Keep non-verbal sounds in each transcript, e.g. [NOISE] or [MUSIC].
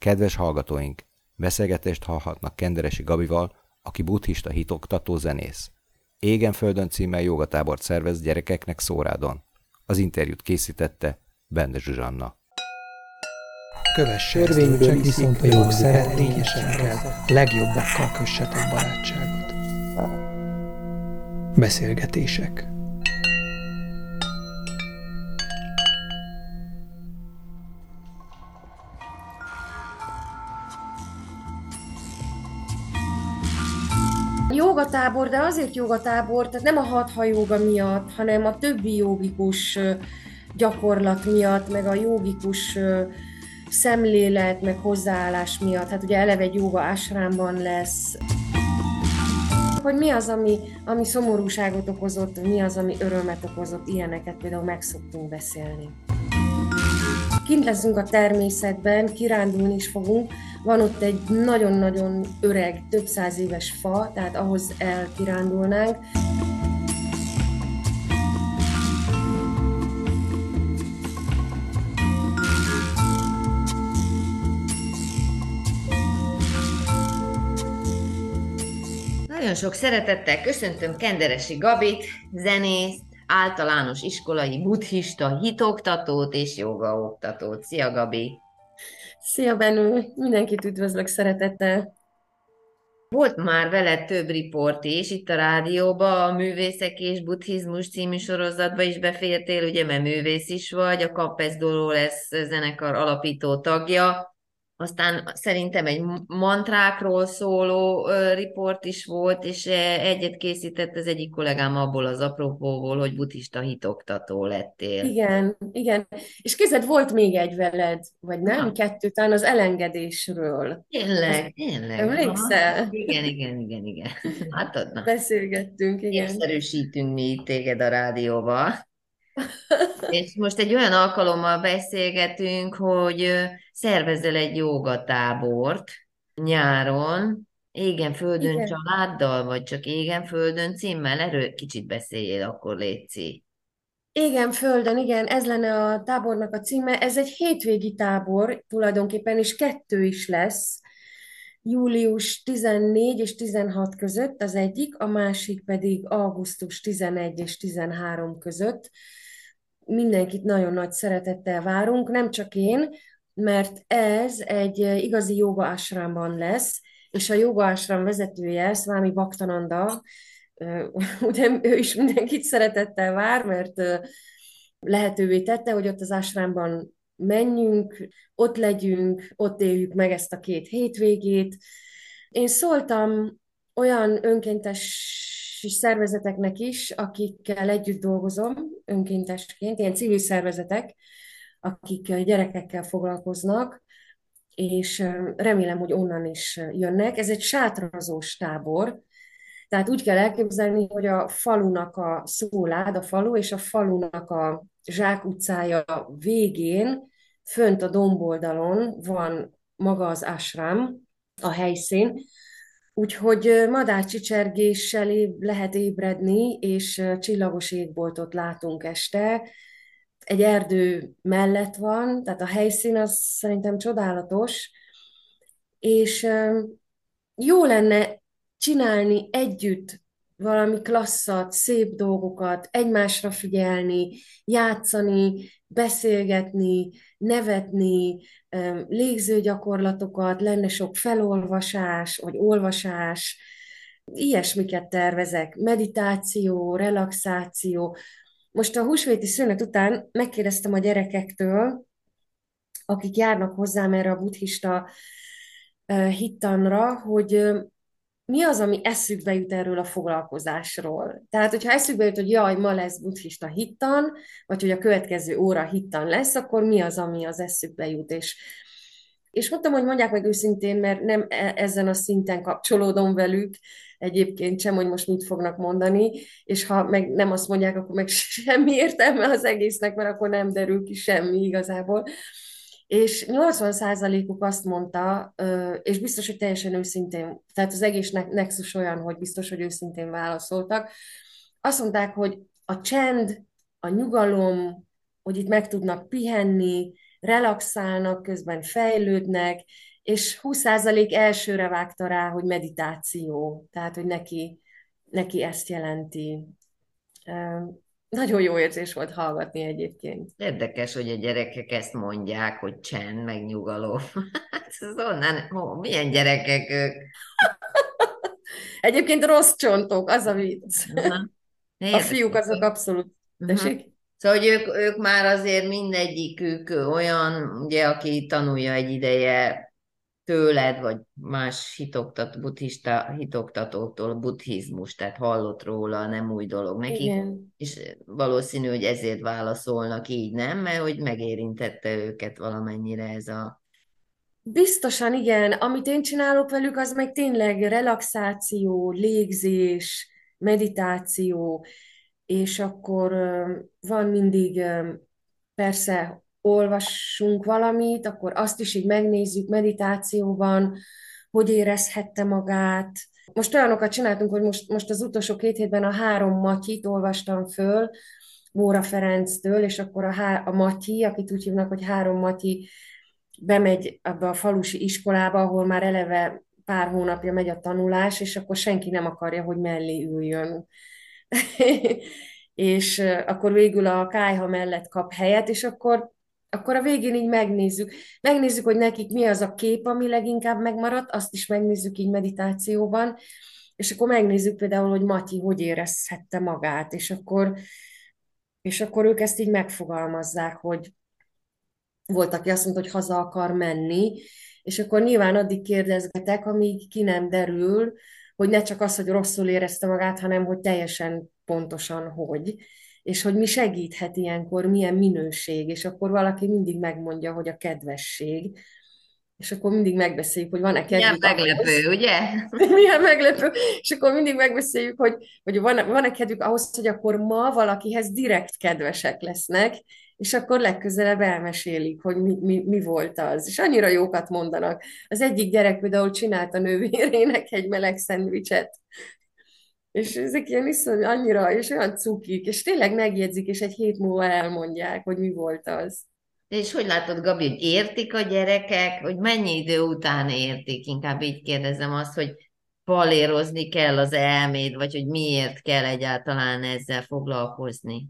Kedves hallgatóink, beszélgetést hallhatnak Kenderesi Gabival, aki buddhista hitoktató zenész. Égen Földön címmel jogatábort szervez gyerekeknek Szórádon. Az interjút készítette Bende Zsuzsanna. Kövesse Törvényből viszont a jog szeretényesekkel, legjobbakkal kössetek barátságot. Beszélgetések Jogatábor, de azért jogatábor, tehát nem a hatha joga miatt, hanem a többi jogikus gyakorlat miatt, meg a jogikus szemlélet, meg hozzáállás miatt. Hát ugye eleve egy joga ásrámban lesz. Hogy mi az, ami, ami szomorúságot okozott, mi az, ami örömet okozott, ilyeneket például meg szoktunk beszélni. Kint leszünk a természetben, kirándulni is fogunk, van ott egy nagyon-nagyon öreg, több száz éves fa, tehát ahhoz elkirándulnánk. Nagyon sok szeretettel köszöntöm Kenderesi Gabit, zenészt, általános iskolai buddhista hitoktatót és jogaoktatót. Szia Gabi! Szia Benő! Mindenkit üdvözlök szeretettel! Volt már vele több riport is, itt a rádióban, a Művészek és Buddhizmus című sorozatba is befértél, ugye, mert művész is vagy, a Kapesz lesz zenekar alapító tagja, aztán szerintem egy mantrákról szóló uh, riport is volt, és egyet készített az egyik kollégám abból az apropóból, hogy buddhista hitoktató lettél. Igen, igen. És kézed volt még egy veled, vagy nem? Ha. Kettő, talán az elengedésről. Tényleg, tényleg. Emlékszel? Igen, igen, igen, igen. Hát adna. Beszélgettünk, igen. Népszerűsítünk mi téged a rádióba. És most egy olyan alkalommal beszélgetünk, hogy szervezel egy jogatábort nyáron, Égen Földön Igen. családdal, vagy csak Égen Földön címmel? Erről kicsit beszéljél akkor, Léci. Igen, Földön, igen, ez lenne a tábornak a címe. Ez egy hétvégi tábor tulajdonképpen, és kettő is lesz. Július 14 és 16 között az egyik, a másik pedig augusztus 11 és 13 között mindenkit nagyon nagy szeretettel várunk, nem csak én, mert ez egy igazi joga ásrámban lesz, és a joga ásrám vezetője, Szvámi Baktananda, [LAUGHS] ugye ő is mindenkit szeretettel vár, mert lehetővé tette, hogy ott az ásrámban menjünk, ott legyünk, ott éljük meg ezt a két hétvégét. Én szóltam olyan önkéntes szervezeteknek is, akikkel együtt dolgozom önkéntesként, ilyen civil szervezetek, akik gyerekekkel foglalkoznak, és remélem, hogy onnan is jönnek. Ez egy sátrazós tábor, tehát úgy kell elképzelni, hogy a falunak a szólád, a falu, és a falunak a zsák utcája végén, fönt a domboldalon van maga az ásrám, a helyszín, Úgyhogy madárcsicsergéssel lehet ébredni, és csillagos égboltot látunk este. Egy erdő mellett van, tehát a helyszín az szerintem csodálatos, és jó lenne csinálni együtt valami klasszat, szép dolgokat, egymásra figyelni, játszani, beszélgetni, nevetni, légzőgyakorlatokat, lenne sok felolvasás, vagy olvasás, ilyesmiket tervezek, meditáció, relaxáció. Most a húsvéti szünet után megkérdeztem a gyerekektől, akik járnak hozzám erre a buddhista hittanra, hogy mi az, ami eszükbe jut erről a foglalkozásról. Tehát, hogyha eszükbe jut, hogy jaj, ma lesz buddhista hittan, vagy hogy a következő óra hittan lesz, akkor mi az, ami az eszükbe jut, és és mondtam, hogy mondják meg őszintén, mert nem e- ezen a szinten kapcsolódom velük, egyébként sem, hogy most mit fognak mondani, és ha meg nem azt mondják, akkor meg [LAUGHS] semmi értelme az egésznek, mert akkor nem derül ki semmi igazából és 80%-uk azt mondta, és biztos, hogy teljesen őszintén, tehát az egész nexus olyan, hogy biztos, hogy őszintén válaszoltak, azt mondták, hogy a csend, a nyugalom, hogy itt meg tudnak pihenni, relaxálnak, közben fejlődnek, és 20% elsőre vágta rá, hogy meditáció, tehát, hogy neki, neki ezt jelenti. Nagyon jó érzés volt hallgatni egyébként. Érdekes, hogy a gyerekek ezt mondják, hogy csend, meg nyugalom. [LAUGHS] Hát ez onnan, ó, milyen gyerekek ők? [LAUGHS] Egyébként rossz csontok, az a vicc. A fiúk azok abszolút. Tessék? Szóval, hogy ők, ők már azért mindegyikük olyan, ugye, aki tanulja egy ideje tőled, vagy más hitoktat, buddhista hitoktatóktól buddhizmus, tehát hallott róla, nem új dolog neki, Igen. és valószínű, hogy ezért válaszolnak így, nem? Mert hogy megérintette őket valamennyire ez a... Biztosan igen. Amit én csinálok velük, az meg tényleg relaxáció, légzés, meditáció, és akkor van mindig persze olvassunk valamit, akkor azt is így megnézzük meditációban, hogy érezhette magát. Most olyanokat csináltunk, hogy most, most az utolsó két hétben a három matyit olvastam föl, Móra Ferenctől, és akkor a, há- a Matyi, akit úgy hívnak, hogy három Matyi, bemegy abba a falusi iskolába, ahol már eleve pár hónapja megy a tanulás, és akkor senki nem akarja, hogy mellé üljön. [LAUGHS] és akkor végül a kájha mellett kap helyet, és akkor akkor a végén így megnézzük. Megnézzük, hogy nekik mi az a kép, ami leginkább megmaradt, azt is megnézzük így meditációban, és akkor megnézzük például, hogy Matyi hogy érezhette magát, és akkor, és akkor ők ezt így megfogalmazzák, hogy volt, aki azt mondta, hogy haza akar menni, és akkor nyilván addig kérdezgetek, amíg ki nem derül, hogy ne csak az, hogy rosszul érezte magát, hanem hogy teljesen pontosan hogy és hogy mi segíthet ilyenkor, milyen minőség, és akkor valaki mindig megmondja, hogy a kedvesség, és akkor mindig megbeszéljük, hogy van-e kedvük. Milyen meglepő, ahhoz. ugye? [LAUGHS] Milyen meglepő. És akkor mindig megbeszéljük, hogy, hogy van-e, van-e kedvük ahhoz, hogy akkor ma valakihez direkt kedvesek lesznek, és akkor legközelebb elmesélik, hogy mi, mi, mi volt az. És annyira jókat mondanak. Az egyik gyerek például csinálta nővérének egy meleg szendvicset, és ezek ilyen iszonyú, annyira, és olyan cukik, és tényleg megjegyzik, és egy hét múlva elmondják, hogy mi volt az. És hogy látod, Gabi, hogy értik a gyerekek, hogy mennyi idő után értik? Inkább így kérdezem azt, hogy palérozni kell az elméd, vagy hogy miért kell egyáltalán ezzel foglalkozni?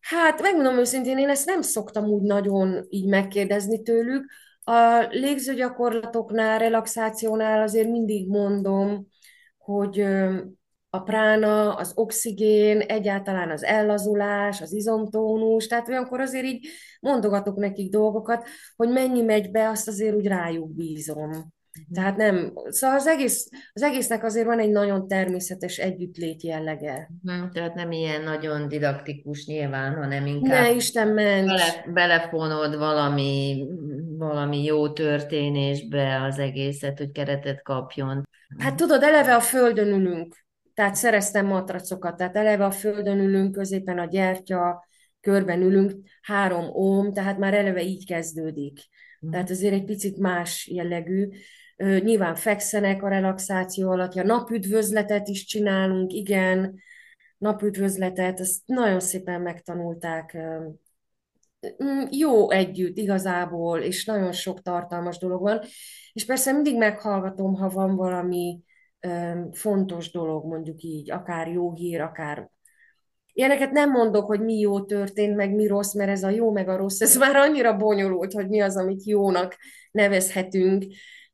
Hát, megmondom őszintén, én ezt nem szoktam úgy nagyon így megkérdezni tőlük. A légzőgyakorlatoknál, relaxációnál azért mindig mondom, hogy a prána, az oxigén, egyáltalán az ellazulás, az izomtónus, tehát olyankor azért így mondogatok nekik dolgokat, hogy mennyi megy be, azt azért úgy rájuk bízom. Tehát nem, szóval az, egész, az egésznek azért van egy nagyon természetes együttlét jellege. Tehát nem ilyen nagyon didaktikus nyilván, hanem inkább ne, Isten ments. Bele, belefonod valami, valami jó történésbe az egészet, hogy keretet kapjon. Hát tudod, eleve a földön ülünk, tehát szereztem matracokat, tehát eleve a földön ülünk, középen a gyertya, körben ülünk, három óm, tehát már eleve így kezdődik. Tehát azért egy picit más jellegű. Nyilván fekszenek a relaxáció alatt, a napüdvözletet is csinálunk, igen, napüdvözletet, ezt nagyon szépen megtanulták. Mm, jó együtt igazából, és nagyon sok tartalmas dolog van. És persze mindig meghallgatom, ha van valami fontos dolog, mondjuk így, akár jó hír, akár Ilyeneket nem mondok, hogy mi jó történt, meg mi rossz, mert ez a jó, meg a rossz, ez [LAUGHS] már annyira bonyolult, hogy mi az, amit jónak nevezhetünk,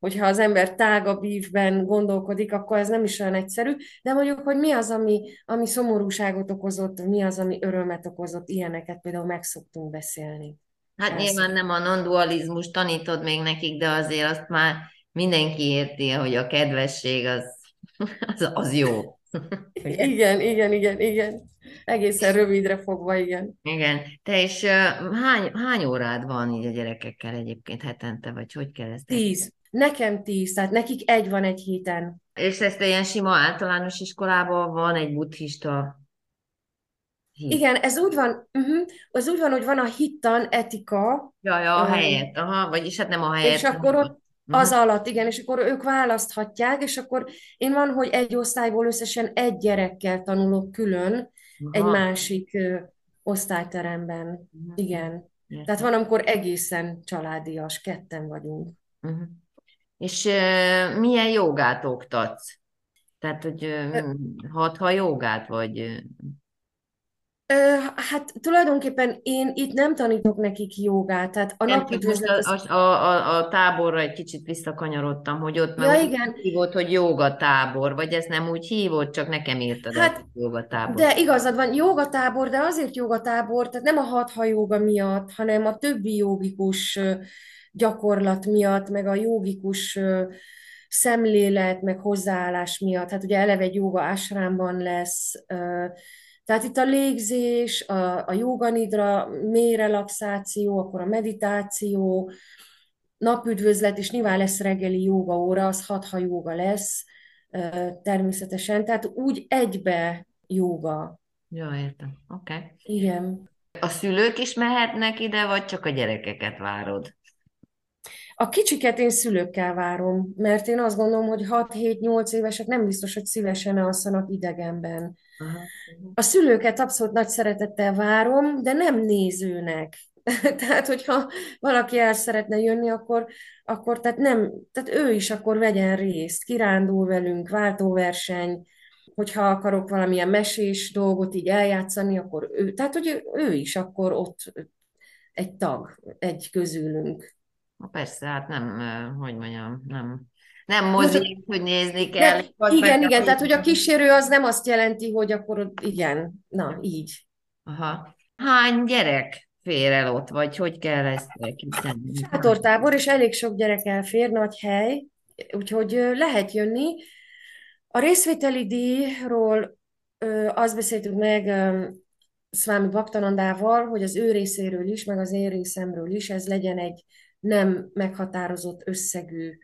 hogyha az ember tágabb ívben gondolkodik, akkor ez nem is olyan egyszerű, de mondjuk, hogy mi az, ami, ami szomorúságot okozott, mi az, ami örömet okozott, ilyeneket például meg szoktunk beszélni. Hát Persze. nyilván nem a non-dualizmus tanítod még nekik, de azért azt már mindenki érti, hogy a kedvesség az, az, az jó. [LAUGHS] igen, igen, igen, igen. Egészen rövidre fogva, igen. Igen. Te is uh, hány, hány órád van így a gyerekekkel egyébként hetente, vagy hogy kell ezt? Tíz. Nekem tíz, tehát nekik egy van egy héten. És ezt ilyen sima általános iskolában van egy buddhista hit. Igen, ez úgy van, uh-huh, az úgy van, hogy van a hittan etika. Ja, ja, a helyet, aha, vagyis hát nem a helyet. És akkor ott az uh-huh. alatt, igen, és akkor ők választhatják, és akkor én van, hogy egy osztályból összesen egy gyerekkel tanulok külön, Aha. egy másik ö, osztályteremben. Uh-huh. Igen. Értem. Tehát van, amikor egészen családias, ketten vagyunk. Uh-huh. És milyen jogát oktatsz? Tehát, hogy uh, hatha jogát, vagy... Hát tulajdonképpen én itt nem tanítok nekik jogát, tehát a nem, most a, az... a, a, a táborra egy kicsit visszakanyarodtam, hogy ott ja, igen. hívott, hogy jogatábor, vagy ez nem úgy hívott, csak nekem írtad hát, hogy jogatábor. De igazad van, jogatábor, de azért jogatábor, tehát nem a hatha joga miatt, hanem a többi jogikus gyakorlat miatt, meg a jogikus szemlélet, meg hozzáállás miatt. Hát ugye eleve egy joga ásrámban lesz, tehát itt a légzés, a, a joganidra, mély relaxáció, akkor a meditáció, napüdvözlet, és nyilván lesz reggeli joga óra, az hatha joga lesz természetesen, tehát úgy egybe joga. Jó, értem. Oké. Okay. Igen. A szülők is mehetnek ide, vagy csak a gyerekeket várod? A kicsiket én szülőkkel várom, mert én azt gondolom, hogy 6-7-8 évesek nem biztos, hogy szívesen alszanak idegenben. Aha. A szülőket abszolút nagy szeretettel várom, de nem nézőnek. [LAUGHS] tehát, hogyha valaki el szeretne jönni, akkor, akkor tehát nem, tehát ő is akkor vegyen részt, kirándul velünk, váltóverseny, hogyha akarok valamilyen mesés dolgot így eljátszani, akkor ő, tehát, hogy ő is akkor ott egy tag, egy közülünk. Persze, hát nem, hogy mondjam, nem, nem mozi, hogy nézni kell. De, igen, igen, tehát hogy a kísérő az nem azt jelenti, hogy akkor igen, na, így. Aha. Hány gyerek fér el ott, vagy hogy kell ezt elképzelni? Sátortábor, és elég sok gyerek elfér, nagy hely, úgyhogy lehet jönni. A részvételi díjról azt beszéltük meg Szvámi Baktanandával, hogy az ő részéről is, meg az én részemről is ez legyen egy nem meghatározott összegű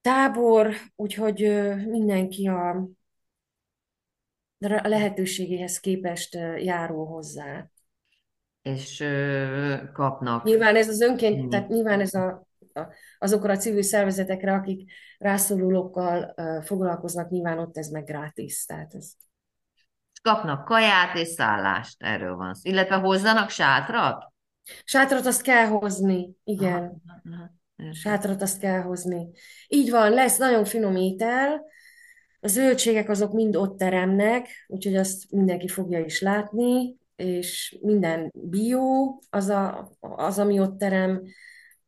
tábor, úgyhogy mindenki a lehetőségéhez képest járó hozzá. És kapnak. Nyilván ez az önként, mm. tehát nyilván ez a, a, azokra a civil szervezetekre, akik rászorulókkal foglalkoznak, nyilván ott ez meg gratis. Tehát ez... Kapnak kaját és szállást, erről van szó. Illetve hozzanak sátrat? Sátrat azt kell hozni, igen. Aha, aha, Sátrat azt kell hozni. Így van, lesz nagyon finom étel, a zöldségek azok mind ott teremnek, úgyhogy azt mindenki fogja is látni, és minden bio az, a, az ami ott terem.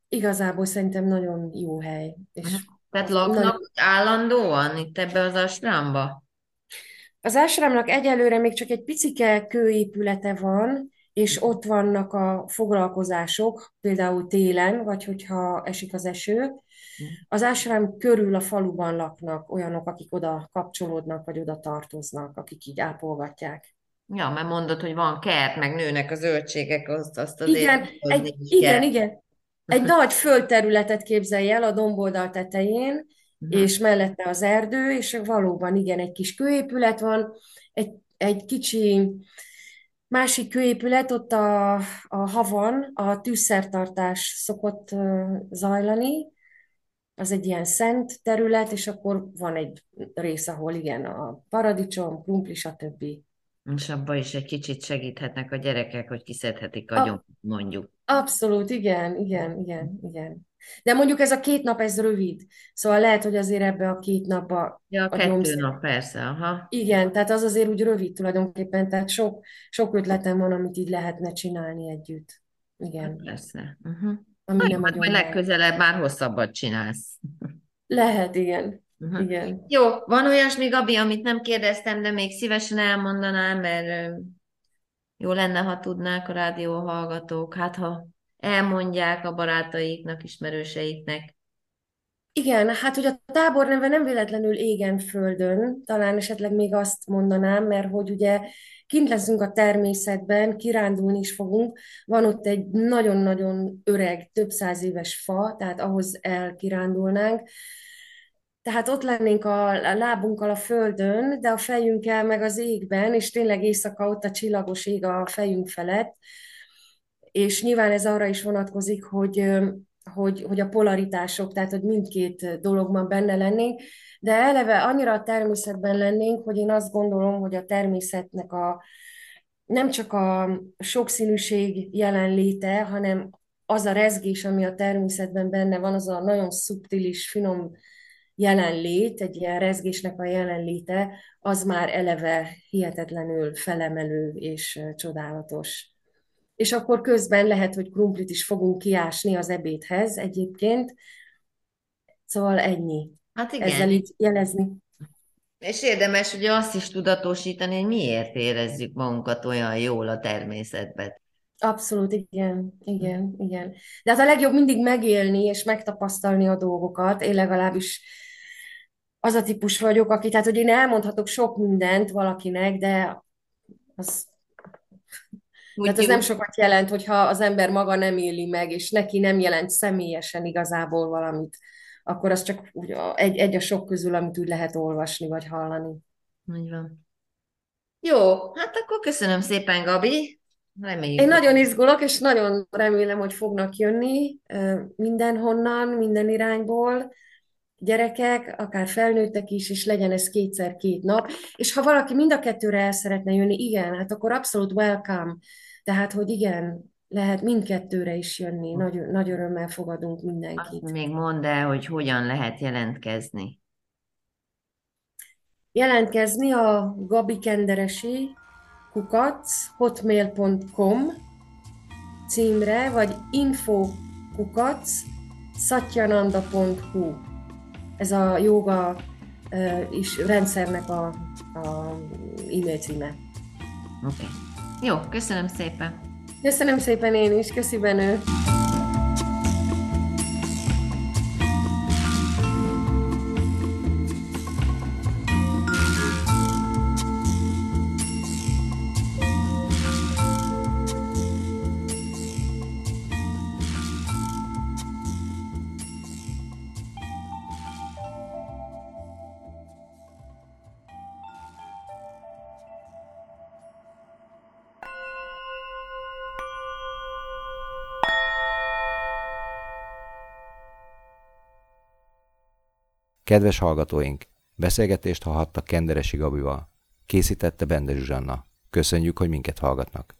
Igazából szerintem nagyon jó hely. És Tehát laknak nagyon... állandóan itt ebbe az asrámba? Az ásrámnak egyelőre még csak egy picike kőépülete van, és ott vannak a foglalkozások, például télen, vagy hogyha esik az eső. Az ásrám körül a faluban laknak olyanok, akik oda kapcsolódnak, vagy oda tartoznak, akik így ápolgatják. Ja, mert mondod, hogy van kert, meg nőnek a zöldségek, azt, azt azért igen, egy, igen, kell. igen. Egy nagy földterületet képzelj el a domboldal tetején, uh-huh. és mellette az erdő, és valóban igen, egy kis kőépület van, egy, egy kicsi Másik kőépület, ott a, a havon a tűzszertartás szokott zajlani, az egy ilyen szent terület, és akkor van egy rész, ahol igen, a paradicsom, krumpli, stb. És abban is egy kicsit segíthetnek a gyerekek, hogy kiszedhetik a, a mondjuk. Abszolút, igen, igen, igen, igen. De mondjuk ez a két nap, ez rövid. Szóval lehet, hogy azért ebbe a két napba... Ja, a, a kettő nyomsz... nap, persze, aha. Igen, tehát az azért úgy rövid tulajdonképpen, tehát sok, sok ötletem van, amit így lehetne csinálni együtt. Igen. Hát persze. Uh-huh. Ami nem majd legközelebb már hosszabbat csinálsz. Lehet, igen. Uh-huh. Igen. Jó, van olyasmi, Gabi, amit nem kérdeztem, de még szívesen elmondanám, mert jó lenne, ha tudnák a rádió hallgatók, hát ha elmondják a barátaiknak, ismerőseiknek. Igen, hát hogy a tábor neve nem véletlenül égen földön, talán esetleg még azt mondanám, mert hogy ugye kint leszünk a természetben, kirándulni is fogunk, van ott egy nagyon-nagyon öreg, több száz éves fa, tehát ahhoz elkirándulnánk, tehát ott lennénk a lábunkkal a földön, de a fejünkkel meg az égben, és tényleg éjszaka ott a csillagos ég a fejünk felett, és nyilván ez arra is vonatkozik, hogy, hogy, hogy a polaritások, tehát hogy mindkét dologban benne lennénk, de eleve annyira a természetben lennénk, hogy én azt gondolom, hogy a természetnek a nem csak a sokszínűség jelenléte, hanem az a rezgés, ami a természetben benne van, az a nagyon szubtilis, finom jelenlét, egy ilyen rezgésnek a jelenléte, az már eleve hihetetlenül felemelő és csodálatos. És akkor közben lehet, hogy krumplit is fogunk kiásni az ebédhez egyébként. Szóval ennyi. Hát igen. Ezzel így jelezni. És érdemes ugye azt is tudatosítani, hogy miért érezzük magunkat olyan jól a természetben. Abszolút, igen, igen, igen. De hát a legjobb mindig megélni és megtapasztalni a dolgokat. Én legalábbis az a típus vagyok, aki, tehát hogy én elmondhatok sok mindent valakinek, de az, Úgy tehát az nem sokat jelent, hogyha az ember maga nem éli meg, és neki nem jelent személyesen igazából valamit, akkor az csak úgy egy, egy a sok közül, amit úgy lehet olvasni vagy hallani. Úgy van. Jó, hát akkor köszönöm szépen, Gabi. Reméljük. Én nagyon izgulok, és nagyon remélem, hogy fognak jönni mindenhonnan, minden irányból gyerekek, akár felnőttek is, és legyen ez kétszer két nap. És ha valaki mind a kettőre el szeretne jönni, igen, hát akkor abszolút welcome. Tehát, hogy igen, lehet mindkettőre is jönni. Nagy, nagy örömmel fogadunk mindenkit. Azt még mondd el, hogy hogyan lehet jelentkezni. Jelentkezni a Gabi Kenderesi kukac hotmail.com címre, vagy info kukac satyananda.hu. Ez a joga is rendszernek a, a e-mail címe. Oké. Okay. Jó, köszönöm szépen. Köszönöm szépen én is, köszi Benő. Kedves hallgatóink, beszélgetést hallhattak Kenderesi Gabival. Készítette Bende Zsuzsanna. Köszönjük, hogy minket hallgatnak.